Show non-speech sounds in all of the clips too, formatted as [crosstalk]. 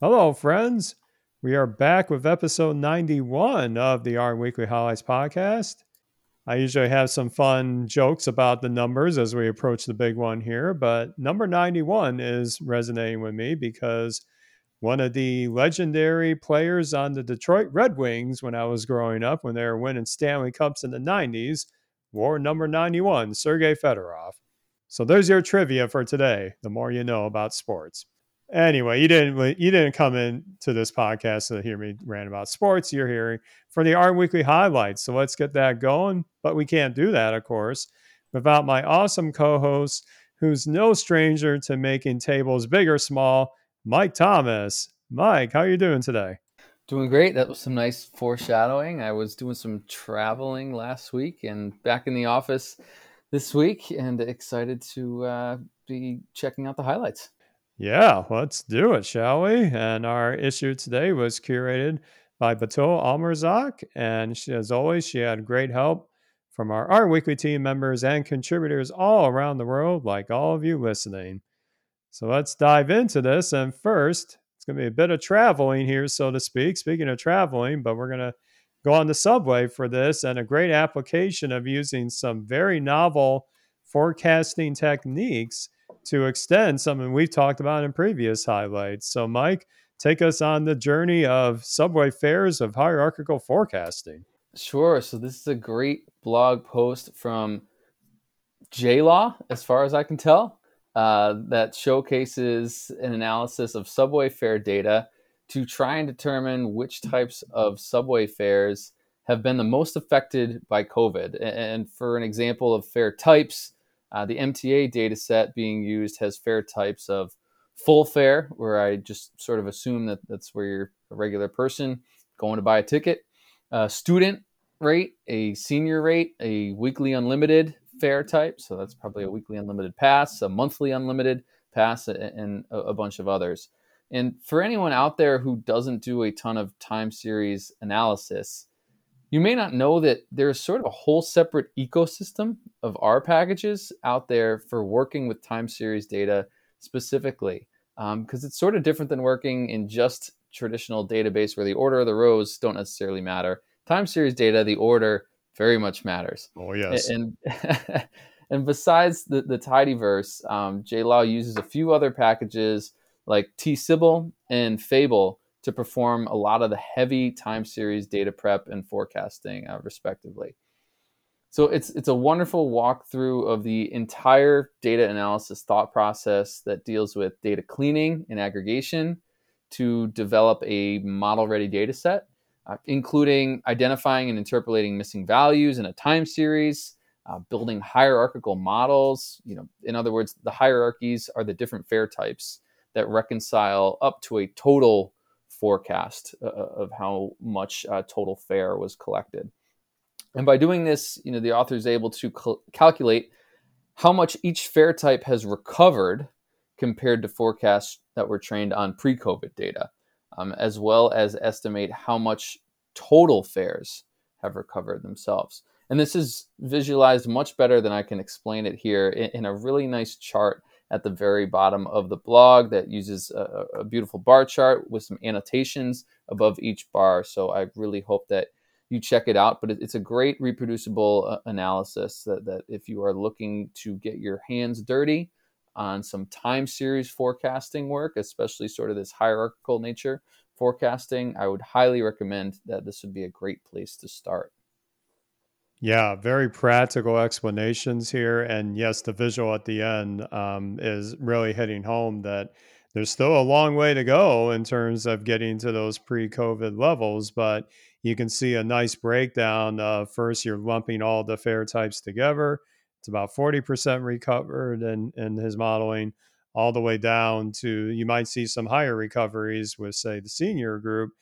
Hello, friends. We are back with episode 91 of the R Weekly Highlights podcast. I usually have some fun jokes about the numbers as we approach the big one here, but number 91 is resonating with me because one of the legendary players on the Detroit Red Wings when I was growing up, when they were winning Stanley Cups in the 90s, wore number 91, Sergei Fedorov. So there's your trivia for today. The more you know about sports. Anyway, you didn't you didn't come in to this podcast to hear me rant about sports. You're hearing for the R Weekly highlights. So let's get that going. But we can't do that, of course, without my awesome co-host, who's no stranger to making tables big or small, Mike Thomas. Mike, how are you doing today? Doing great. That was some nice foreshadowing. I was doing some traveling last week and back in the office this week, and excited to uh, be checking out the highlights. Yeah, let's do it, shall we? And our issue today was curated by Batool Almarzouq. And she, as always, she had great help from our R Weekly team members and contributors all around the world, like all of you listening. So let's dive into this. And first, it's going to be a bit of traveling here, so to speak. Speaking of traveling, but we're going to go on the subway for this and a great application of using some very novel forecasting techniques to extend something we've talked about in previous highlights. So, Mike, take us on the journey of subway fares of hierarchical forecasting. Sure. So, this is a great blog post from J Law, as far as I can tell, uh, that showcases an analysis of subway fare data to try and determine which types of subway fares have been the most affected by COVID. And for an example of fare types, uh, the MTA data set being used has fare types of full fare, where I just sort of assume that that's where you're a regular person going to buy a ticket, uh, student rate, a senior rate, a weekly unlimited fare type. So that's probably a weekly unlimited pass, a monthly unlimited pass, and a bunch of others. And for anyone out there who doesn't do a ton of time series analysis, you may not know that there's sort of a whole separate ecosystem of R packages out there for working with time series data specifically, because um, it's sort of different than working in just traditional database where the order of the rows don't necessarily matter. Time series data, the order very much matters. Oh yes. And [laughs] and besides the the tidyverse, um, JLaw uses a few other packages like tsibble and Fable to perform a lot of the heavy time series data prep and forecasting, uh, respectively. So it's it's a wonderful walkthrough of the entire data analysis thought process that deals with data cleaning and aggregation to develop a model-ready data set, uh, including identifying and interpolating missing values in a time series, uh, building hierarchical models. You know, in other words, the hierarchies are the different fare types that reconcile up to a total forecast uh, uh, of how much uh, total fare was collected. And by doing this, you know, the author is able to cal- calculate how much each fare type has recovered compared to forecasts that were trained on pre-COVID data, um, as well as estimate how much total fares have recovered themselves. And this is visualized much better than I can explain it here in, in a really nice chart at the very bottom of the blog that uses a, a, beautiful bar chart with some annotations above each bar. So I really hope that you check it out. But it, it's a great reproducible uh, analysis that, that if you are looking to get your hands dirty on some time series forecasting work, especially sort of this hierarchical nature forecasting, I would highly recommend that this would be a great place to start. Yeah, very practical explanations here. And yes, the visual at the end um, is really hitting home that there's still a long way to go in terms of getting to those pre COVID levels. But you can see a nice breakdown. Uh, first, you're lumping all the fare types together. It's about 40% recovered in, in his modeling, all the way down to you might see some higher recoveries with, say, the senior group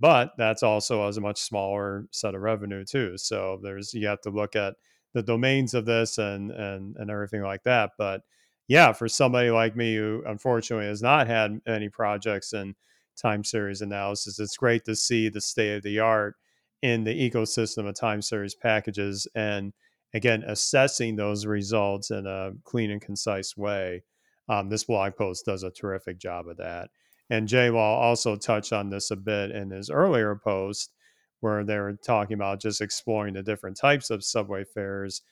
but that's also as a much smaller set of revenue too. So there's you have to look at the domains of this and and and everything like that. But yeah, for somebody like me who unfortunately has not had any projects in time series analysis, it's great to see the state of the art in the ecosystem of time series packages and again assessing those results in a clean and concise way. Um, this blog post does a terrific job of that. And J Law also touched on this a bit in his earlier post, where they were talking about just exploring the different types of subway fares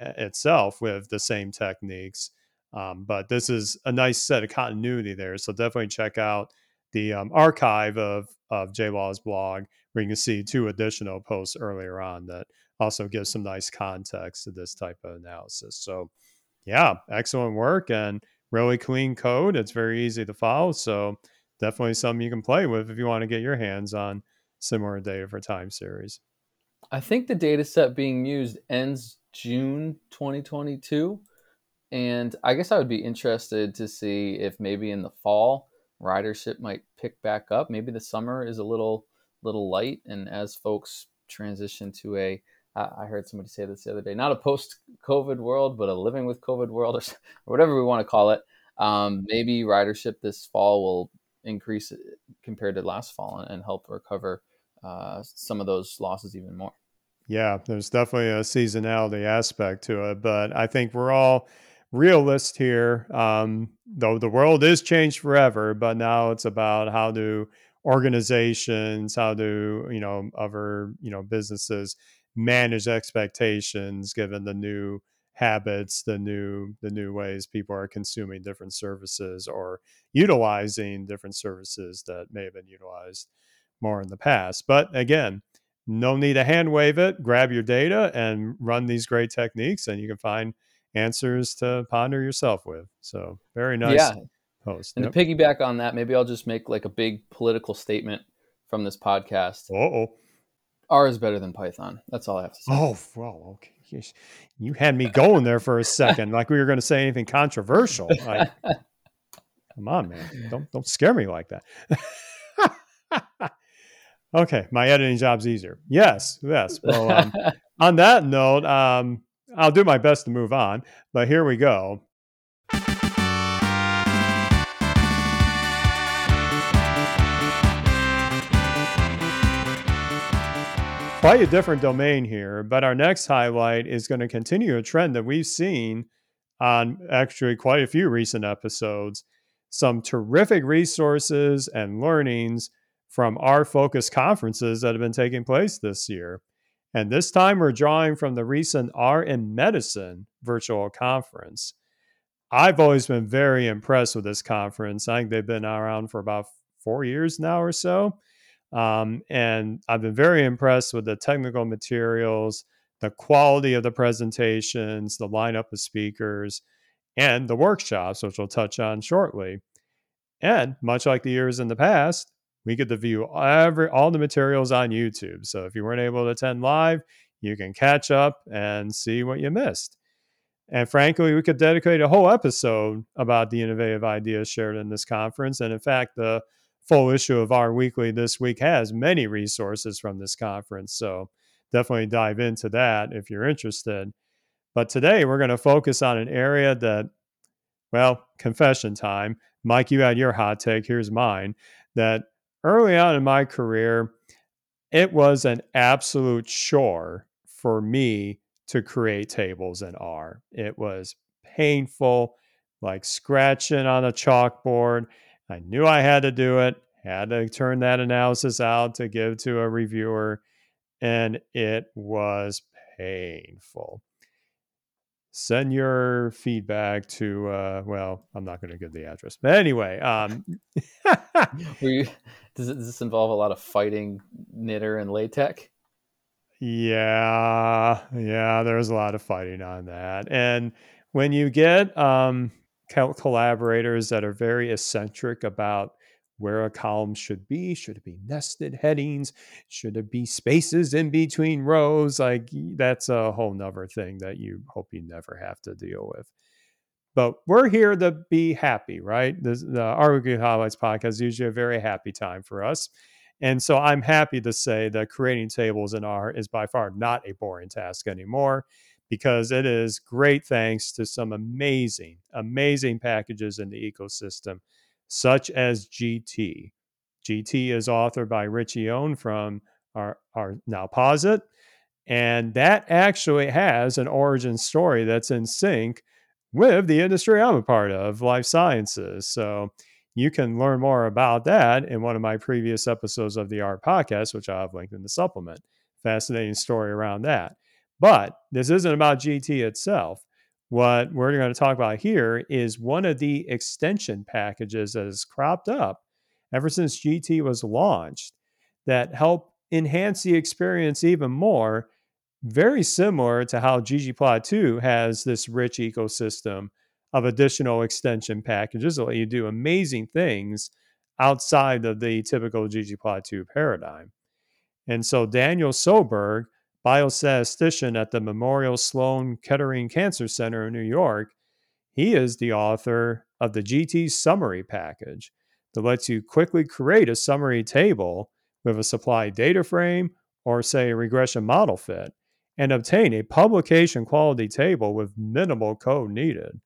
uh, itself with the same techniques. Um, but this is a nice set of continuity there. So definitely check out the um, archive of, of J Law's blog, where you can see two additional posts earlier on that also gives some nice context to this type of analysis. So, yeah, excellent work and really clean code. It's very easy to follow. So, definitely something you can play with if you want to get your hands on similar data for time series. I think the data set being used ends June 2022. And I guess I would be interested to see if maybe in the fall ridership might pick back up. Maybe the summer is a little little light, and as folks transition to a I heard somebody say this the other day, not a post-COVID world, but a living with COVID world, or, or whatever we want to call it. Um, maybe ridership this fall will increase compared to last fall and, and help recover uh, some of those losses even more. Yeah, there's definitely a seasonality aspect to it, but I think we're all realists here. Um, though the world is changed forever, but now it's about how do organizations, how do you know other you know businesses manage expectations given the new habits the new the new ways people are consuming different services or utilizing different services that may have been utilized more in the past but again no need to hand wave it grab your data and run these great techniques and you can find answers to ponder yourself with so very nice yeah. post and yep. to piggyback on that maybe i'll just make like a big political statement from this podcast oh R is better than Python. That's all I have to say. Oh, well, okay. You had me going there for a second, like we were going to say anything controversial. Like, [laughs] come on, man, don't don't scare me like that. [laughs] okay, my editing job's easier. Yes, yes. Well, um, [laughs] on that note, um, I'll do my best to move on, but here we go. Quite a different domain here, but our next highlight is going to continue a trend that we've seen on actually quite a few recent episodes. Some terrific resources and learnings from our focus conferences that have been taking place this year. And this time we're drawing from the recent R in Medicine virtual conference. I've always been very impressed with this conference. I think they've been around for about four years now or so. Um, and I've been very impressed with the technical materials, the quality of the presentations, the lineup of speakers, and the workshops, which we'll touch on shortly. And much like the years in the past, we get to view every all the materials on YouTube. So if you weren't able to attend live, you can catch up and see what you missed. And frankly, we could dedicate a whole episode about the innovative ideas shared in this conference. And in fact, the full issue of R Weekly this week has many resources from this conference. So definitely dive into that if you're interested. But today we're going to focus on an area that, well, confession time. Mike, you had your hot take. Here's mine that early on in my career, it was an absolute chore for me to create tables in R. It was painful, like scratching on a chalkboard I knew I had to do it, had to turn that analysis out to give to a reviewer, and it was painful. Send your feedback to, uh, well, I'm not going to give the address. But anyway, um, [laughs] you, does, it, does this involve a lot of fighting knitr and LaTeX? Yeah, yeah, there's a lot of fighting on that. And when you get um, collaborators that are very eccentric about where a column should be. Should it be nested headings? Should it be spaces in between rows? Like that's a whole nother thing that you hope you never have to deal with. But we're here to be happy, right? The, R Highlights podcast is usually a very happy time for us. And so I'm happy to say that creating tables in R is by far not a boring task anymore because it is great thanks to some amazing, amazing packages in the ecosystem, such as GT. GT is authored by Rich Iannone from our, our Nowposit. And that actually has an origin story that's in sync with the industry I'm a part of, life sciences. So you can learn more about that in one of my previous episodes of the R Podcast, which I have linked in the supplement. Fascinating story around that. But this isn't about GT itself. What we're going to talk about here is one of the extension packages that has cropped up ever since GT was launched that help enhance the experience even more. Very similar to how ggplot 2 has this rich ecosystem of additional extension packages that let you do amazing things outside of the typical ggplot 2 paradigm. And so Daniel Sjoberg, biostatistician at the Memorial Sloan Kettering Cancer Center in New York, he is the author of the GT summary package that lets you quickly create a summary table with a supply data frame or, say, a regression model fit and obtain a publication quality table with minimal code needed.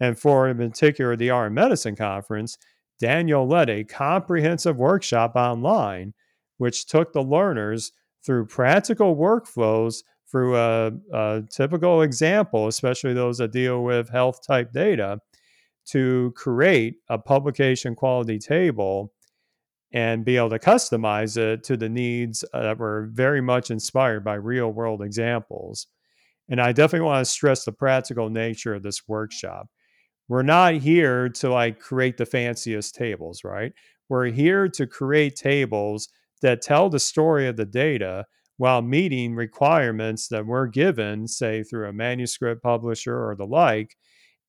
And for in particular the R Medicine conference, Daniel led a comprehensive workshop online, which took the learners through practical workflows through a, a typical example, especially those that deal with health type data, to create a publication quality table and be able to customize it to the needs uh, that were very much inspired by real world examples. And I definitely want to stress the practical nature of this workshop. We're not here to like create the fanciest tables, right? We're here to create tables that tell the story of the data while meeting requirements that we're given, say through a manuscript publisher or the like,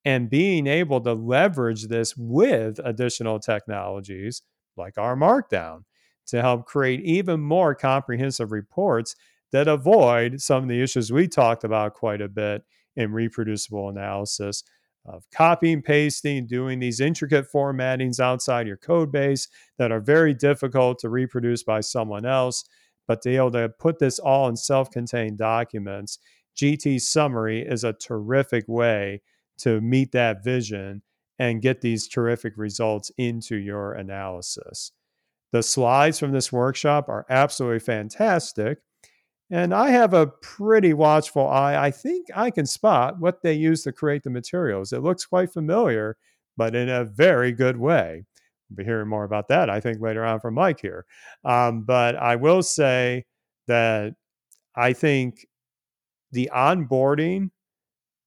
and being able to leverage this with additional technologies like R Markdown to help create even more comprehensive reports that avoid some of the issues we talked about quite a bit in reproducible analysis of copying, pasting, doing these intricate formattings outside your code base that are very difficult to reproduce by someone else. But to be able to put this all in self contained documents, GT Summary is a terrific way to meet that vision and get these terrific results into your analysis. The slides from this workshop are absolutely fantastic. And I have a pretty watchful eye. I think I can spot what they use to create the materials. It looks quite familiar, but in a very good way. We'll be hearing more about that, I think, later on from Mike here. Um, but I will say that I think the onboarding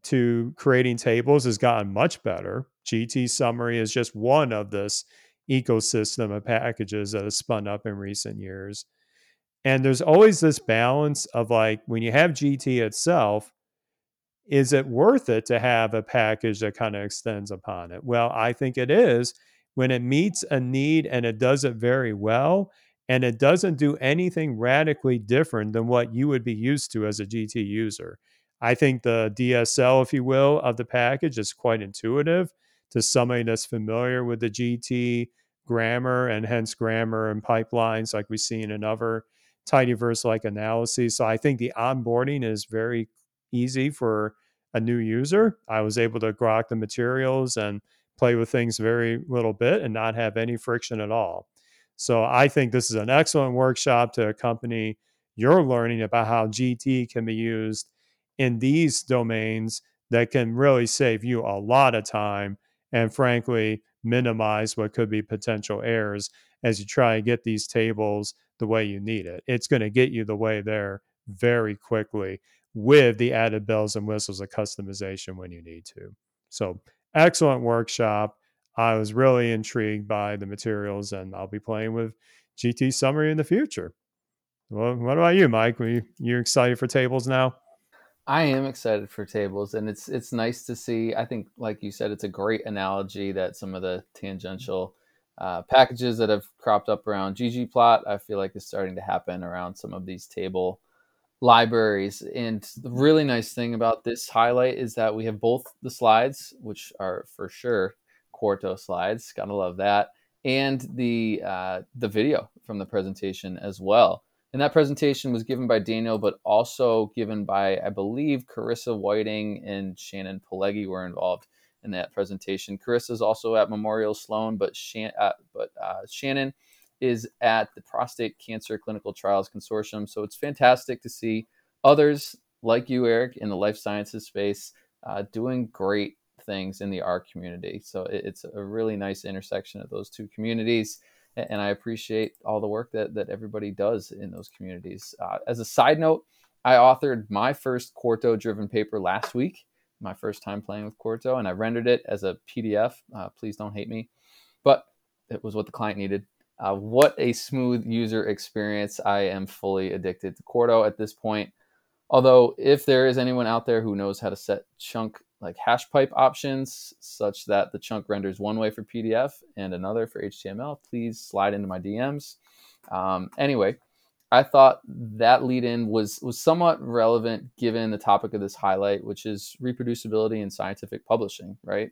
to creating tables has gotten much better. GT Summary is just one of this ecosystem of packages that has spun up in recent years. And there's always this balance of like when you have GT itself, is it worth it to have a package that kind of extends upon it? Well, I think it is when it meets a need and it does it very well and it doesn't do anything radically different than what you would be used to as a GT user. I think the DSL, if you will, of the package is quite intuitive to somebody that's familiar with the GT grammar and hence grammar and pipelines like we see in another tidyverse like analyses. So I think the onboarding is very easy for a new user. I was able to grok the materials and play with things very little bit and not have any friction at all. So I think this is an excellent workshop to accompany your learning about how GT can be used in these domains that can really save you a lot of time and frankly minimize what could be potential errors as you try and get these tables the way you need it. It's going to get you the way there very quickly with the added bells and whistles of customization when you need to. So, excellent workshop. I was really intrigued by the materials, and I'll be playing with GT Summary in the future. Well, what about you, Mike? Are you, you excited for tables now? I am excited for tables, and it's it's nice to see. I think, like you said, it's a great analogy that some of the mm-hmm. tangential uh, packages that have cropped up around ggplot, I feel like is starting to happen around some of these table libraries. And the really nice thing about this highlight is that we have both the slides, which are for sure Quarto slides, gotta love that, and the uh, the video from the presentation as well. And that presentation was given by Daniel, but also given by, I believe, Karissa Whiting and Shannon Pileggi were involved in that presentation. Karissa is also at Memorial Sloan, but, Shan- uh, but uh, Shannon is at the Prostate Cancer Clinical Trials Consortium. So it's fantastic to see others like you, Eric, in the life sciences space uh, doing great things in the R community. So it, it's a really nice intersection of those two communities. And I appreciate all the work that, that everybody does in those communities. Uh, as a side note, I authored my first Quarto driven paper last week, my first time playing with Quarto, and I rendered it as a PDF. Uh, please don't hate me. But it was what the client needed. Uh, what a smooth user experience. I am fully addicted to Quarto at this point. Although, if there is anyone out there who knows how to set chunk like hash pipe options such that the chunk renders one way for PDF and another for HTML, please slide into my DMs. Um, anyway, I thought that lead in was was somewhat relevant given the topic of this highlight, which is reproducibility in scientific publishing, right?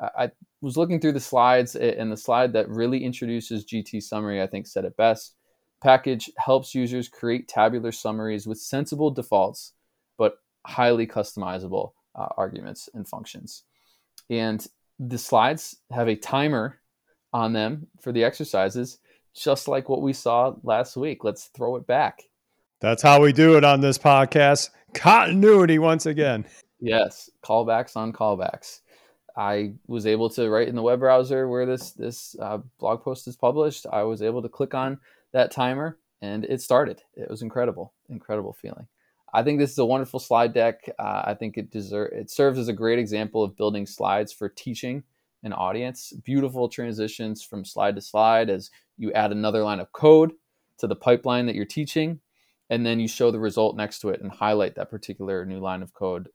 I was looking through the slides, and the slide that really introduces GT Summary, I think, said it best. Package helps users create tabular summaries with sensible defaults, but highly customizable uh, arguments and functions. And the slides have a timer on them for the exercises, just like what we saw last week. Let's throw it back. That's how we do it on this podcast. Continuity once again. Yes, callbacks on callbacks. I was able to write in the web browser where this this uh, blog post is published. I was able to click on that timer and it started. It was incredible, incredible feeling. I think this is a wonderful slide deck. Uh, I think it deserve it serves as a great example of building slides for teaching an audience. Beautiful transitions from slide to slide as you add another line of code to the pipeline that you're teaching, and then you show the result next to it and highlight that particular new line of code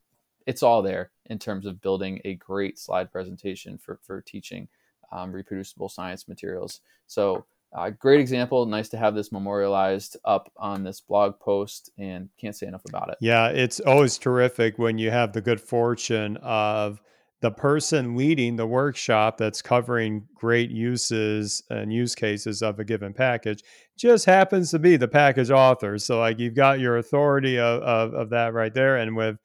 it's all there in terms of building a great slide presentation for, for teaching um, reproducible science materials. So, uh, great example. Nice to have this memorialized up on this blog post, and can't say enough about it. Yeah, it's always terrific when you have the good fortune of the person leading the workshop that's covering great uses and use cases of a given package just happens to be the package author. So, like, you've got your authority of, of, of that right there. And with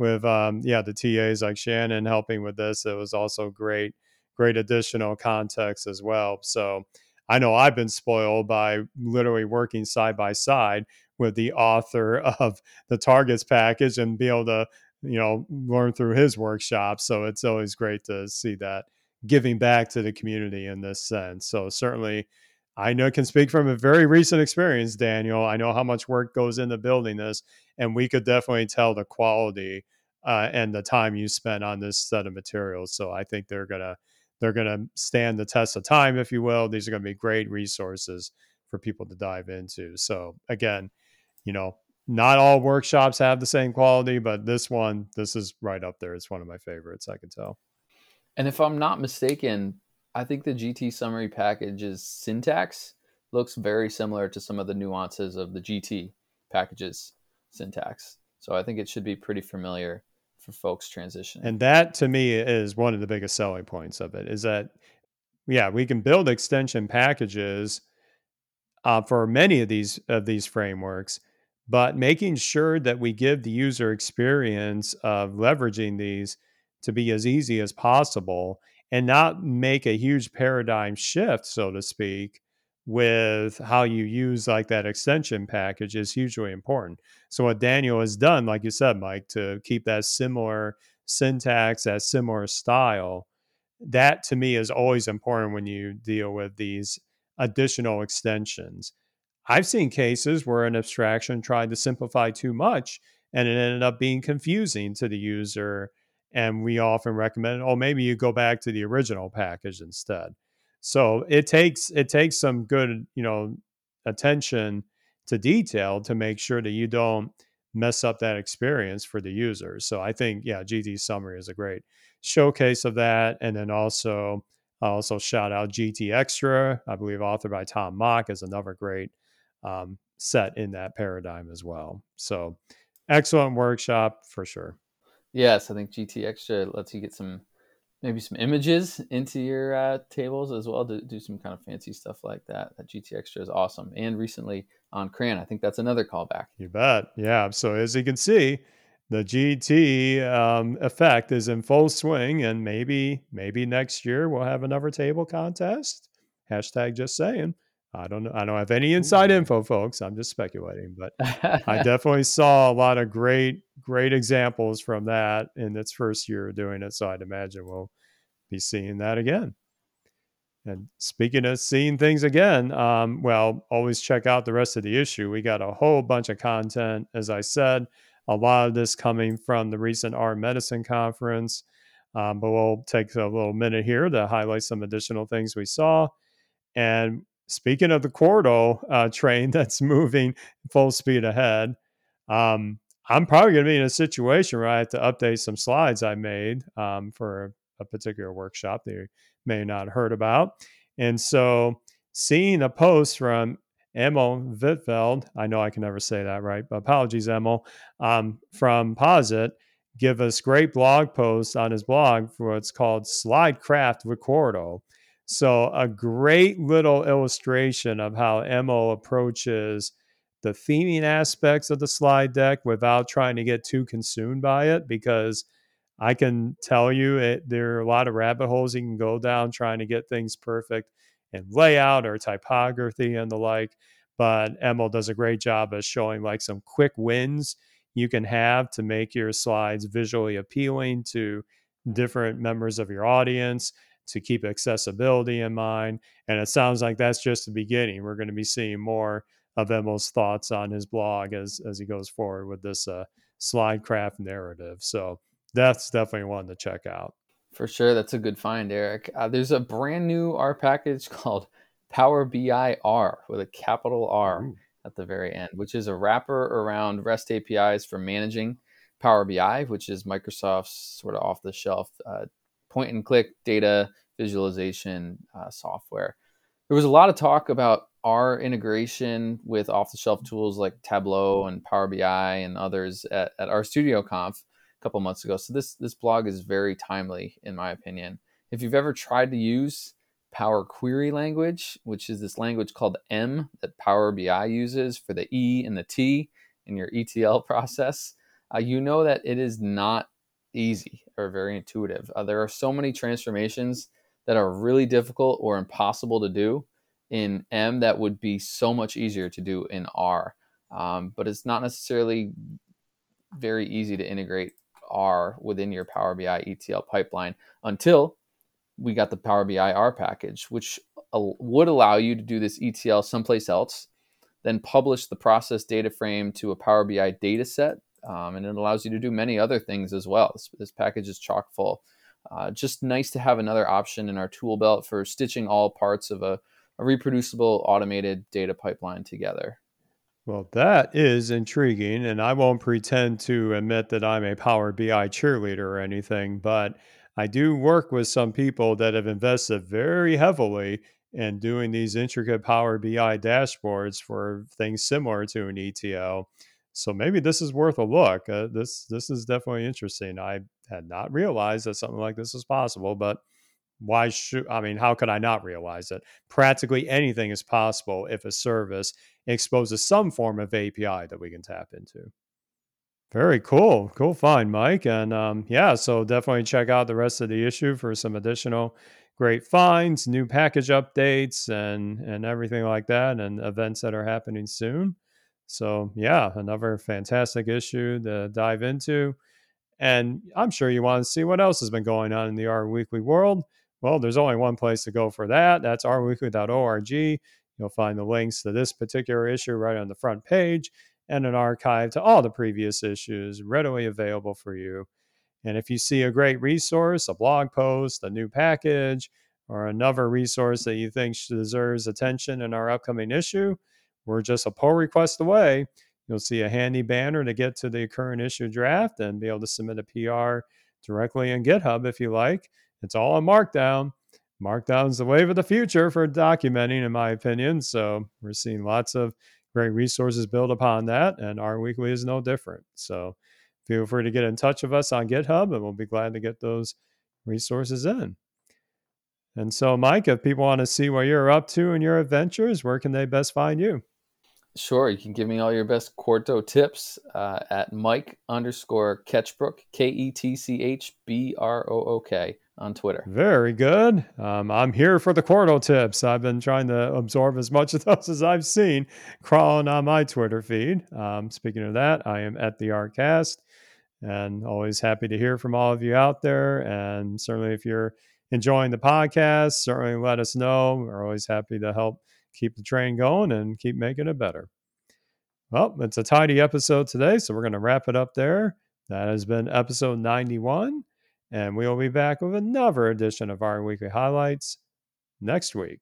with um, yeah the TAs like Shannon helping with this. It was also great, great additional context as well. So I know I've been spoiled by literally working side by side with the author [laughs] of the targets package and be able to you know learn through his workshop. So it's always great to see that giving back to the community in this sense. So certainly. I know can speak from a very recent experience, Daniel. I know how much work goes into building this, and we could definitely tell the quality uh, and the time you spent on this set of materials. So I think they're gonna they're gonna stand the test of time, if you will. These are gonna be great resources for people to dive into. So again, you know, not all workshops have the same quality, but this one, this is right up there. It's one of my favorites. I can tell. And if I'm not mistaken, I think the GT summary package's syntax looks very similar to some of the nuances of the GT package's syntax. So I think it should be pretty familiar for folks transitioning. And that to me is one of the biggest selling points of it is that, yeah, we can build extension packages uh, for many of these of these frameworks, but making sure that we give the user experience of leveraging these to be as easy as possible and not make a huge paradigm shift, so to speak, with how you use like that extension package is hugely important. So what Daniel has done, like you said, Mike, to keep that similar syntax, that similar style, that to me is always important when you deal with these additional extensions. I've seen cases where an abstraction tried to simplify too much and it ended up being confusing to the user. And we often recommend, oh, maybe you go back to the original package instead. So it takes it takes some good, you know, attention to detail to make sure that you don't mess up that experience for the user. So I think yeah, GT summary is a great showcase of that. And then also I also shout out GT Extra, I believe authored by Tom Mock is another great um, set in that paradigm as well. So excellent workshop for sure. Yes, I think GT Extra lets you get some maybe some images into your uh, tables as well to do some kind of fancy stuff like that. That GT Extra is awesome. And recently on CRAN, I think that's another callback. You bet. Yeah. So as you can see, the GT um, effect is in full swing, and maybe maybe next year we'll have another table contest. Hashtag just saying. I don't know. I don't have any inside info, folks. I'm just speculating, but I [laughs] definitely saw a lot of great, great examples from that in its first year of doing it. So I'd imagine we'll be seeing that again. And speaking of seeing things again, um, well, always check out the rest of the issue. We got a whole bunch of content, as I said, a lot of this coming from the recent R Medicine conference. Um, but we'll take a little minute here to highlight some additional things we saw. And speaking of the Quarto uh, train [laughs] that's moving full speed ahead, um, I'm probably going to be in a situation where I have to update some slides I made um, for a particular workshop that you may not have heard about. And so seeing a post from Emil Hvitfeldt, I know I can never say that right, but apologies, Emil, um, from Posit, give us great blog posts on his blog for what's called Slidecraft Recordo. So, a great little illustration of how Emil approaches the theming aspects of the slide deck without trying to get too consumed by it because I can tell you it, there are a lot of rabbit holes you can go down trying to get things perfect in layout or typography and the like. But Emil does a great job of showing like some quick wins you can have to make your slides visually appealing to different members of your audience to keep accessibility in mind. And it sounds like that's just the beginning. We're going to be seeing more of Emil's thoughts on his blog as as he goes forward with this uh, slide craft narrative. So that's definitely one to check out. For sure, that's a good find, Eric. Uh, there's a brand new R package [laughs] called Power BI R with a capital R. Ooh at the very end, which is a wrapper around REST APIs for managing Power BI, which is Microsoft's sort of off the shelf uh, point and click data visualization uh, software. There was a lot of talk about our integration with off the shelf tools like Tableau and Power BI and others at, at RStudio Conf a couple months ago. So this this blog is very timely in my opinion. If you've ever tried to use Power Query language, which is this language called M that Power BI uses for the E and the T in your ETL [laughs] process, uh, you know that it is not easy or very intuitive. Uh, there are so many transformations that are really difficult or impossible to do in M that would be so much easier to do in R. Um, but it's not necessarily very easy to integrate R within your Power BI ETL pipeline until we got the Power BI R package, which would allow you to do this ETL someplace else, then publish the process data frame to a Power BI data set. Um, and it allows you to do many other things as well. This, this package is chock full. Uh, just nice to have another option in our tool belt for stitching all parts of a, a reproducible automated data pipeline together. Well, that is intriguing. And I won't pretend to admit that I'm a Power BI cheerleader or anything, but I do work with some people that have invested very heavily in doing these intricate Power BI dashboards for things similar to an ETL. So maybe this is worth a look. Uh, this this is definitely interesting. I had not realized that something like this is possible, but why should I mean, how could I not realize it? Practically anything is possible if a service exposes some form of API that we can tap into. Very cool. Cool find, Mike. And um, yeah, so definitely check out the rest of the issue for some additional great finds, new package updates, and and everything like that, and events that are happening soon. So yeah, another fantastic issue to dive into. And I'm sure you want to see what else has been going on in the R Weekly world. Well, there's only one place to go for that. That's rweekly.org. You'll find the links to this particular issue right on the front page and an archive to all the previous issues readily available for you. And if you see a great resource, a blog post, a new package, or another resource that you think deserves attention in our upcoming issue, we're just a pull request away. You'll see a handy banner to get to the current issue draft and be able to submit a PR directly in GitHub if you like. It's all on Markdown. Markdown's the wave of the future for documenting, in my opinion. So we're seeing lots of great resources built upon that, and R Weekly is no different. So feel free to get in touch with us on GitHub, and we'll be glad to get those resources in. And so, Mike, if people want to see what you're up to in your adventures, where can they best find you? Sure, you can give me all your best Quarto tips uh, at Mike underscore Ketchbrook, K E T C H B R O O K on Twitter. Very good. Um, I'm here for the Quarto tips. I've been trying to absorb as much of [laughs] those as I've seen crawling on my Twitter feed. Um, speaking of that, I am at the Rcast and always happy to hear from all of you out there. And certainly, if you're enjoying the podcast, certainly let us know. We're always happy to help keep the train going and keep making it better. Well, it's a tidy episode today, so we're going to wrap it up there. That has been episode 91, and we will be back with another edition of R Weekly highlights next week.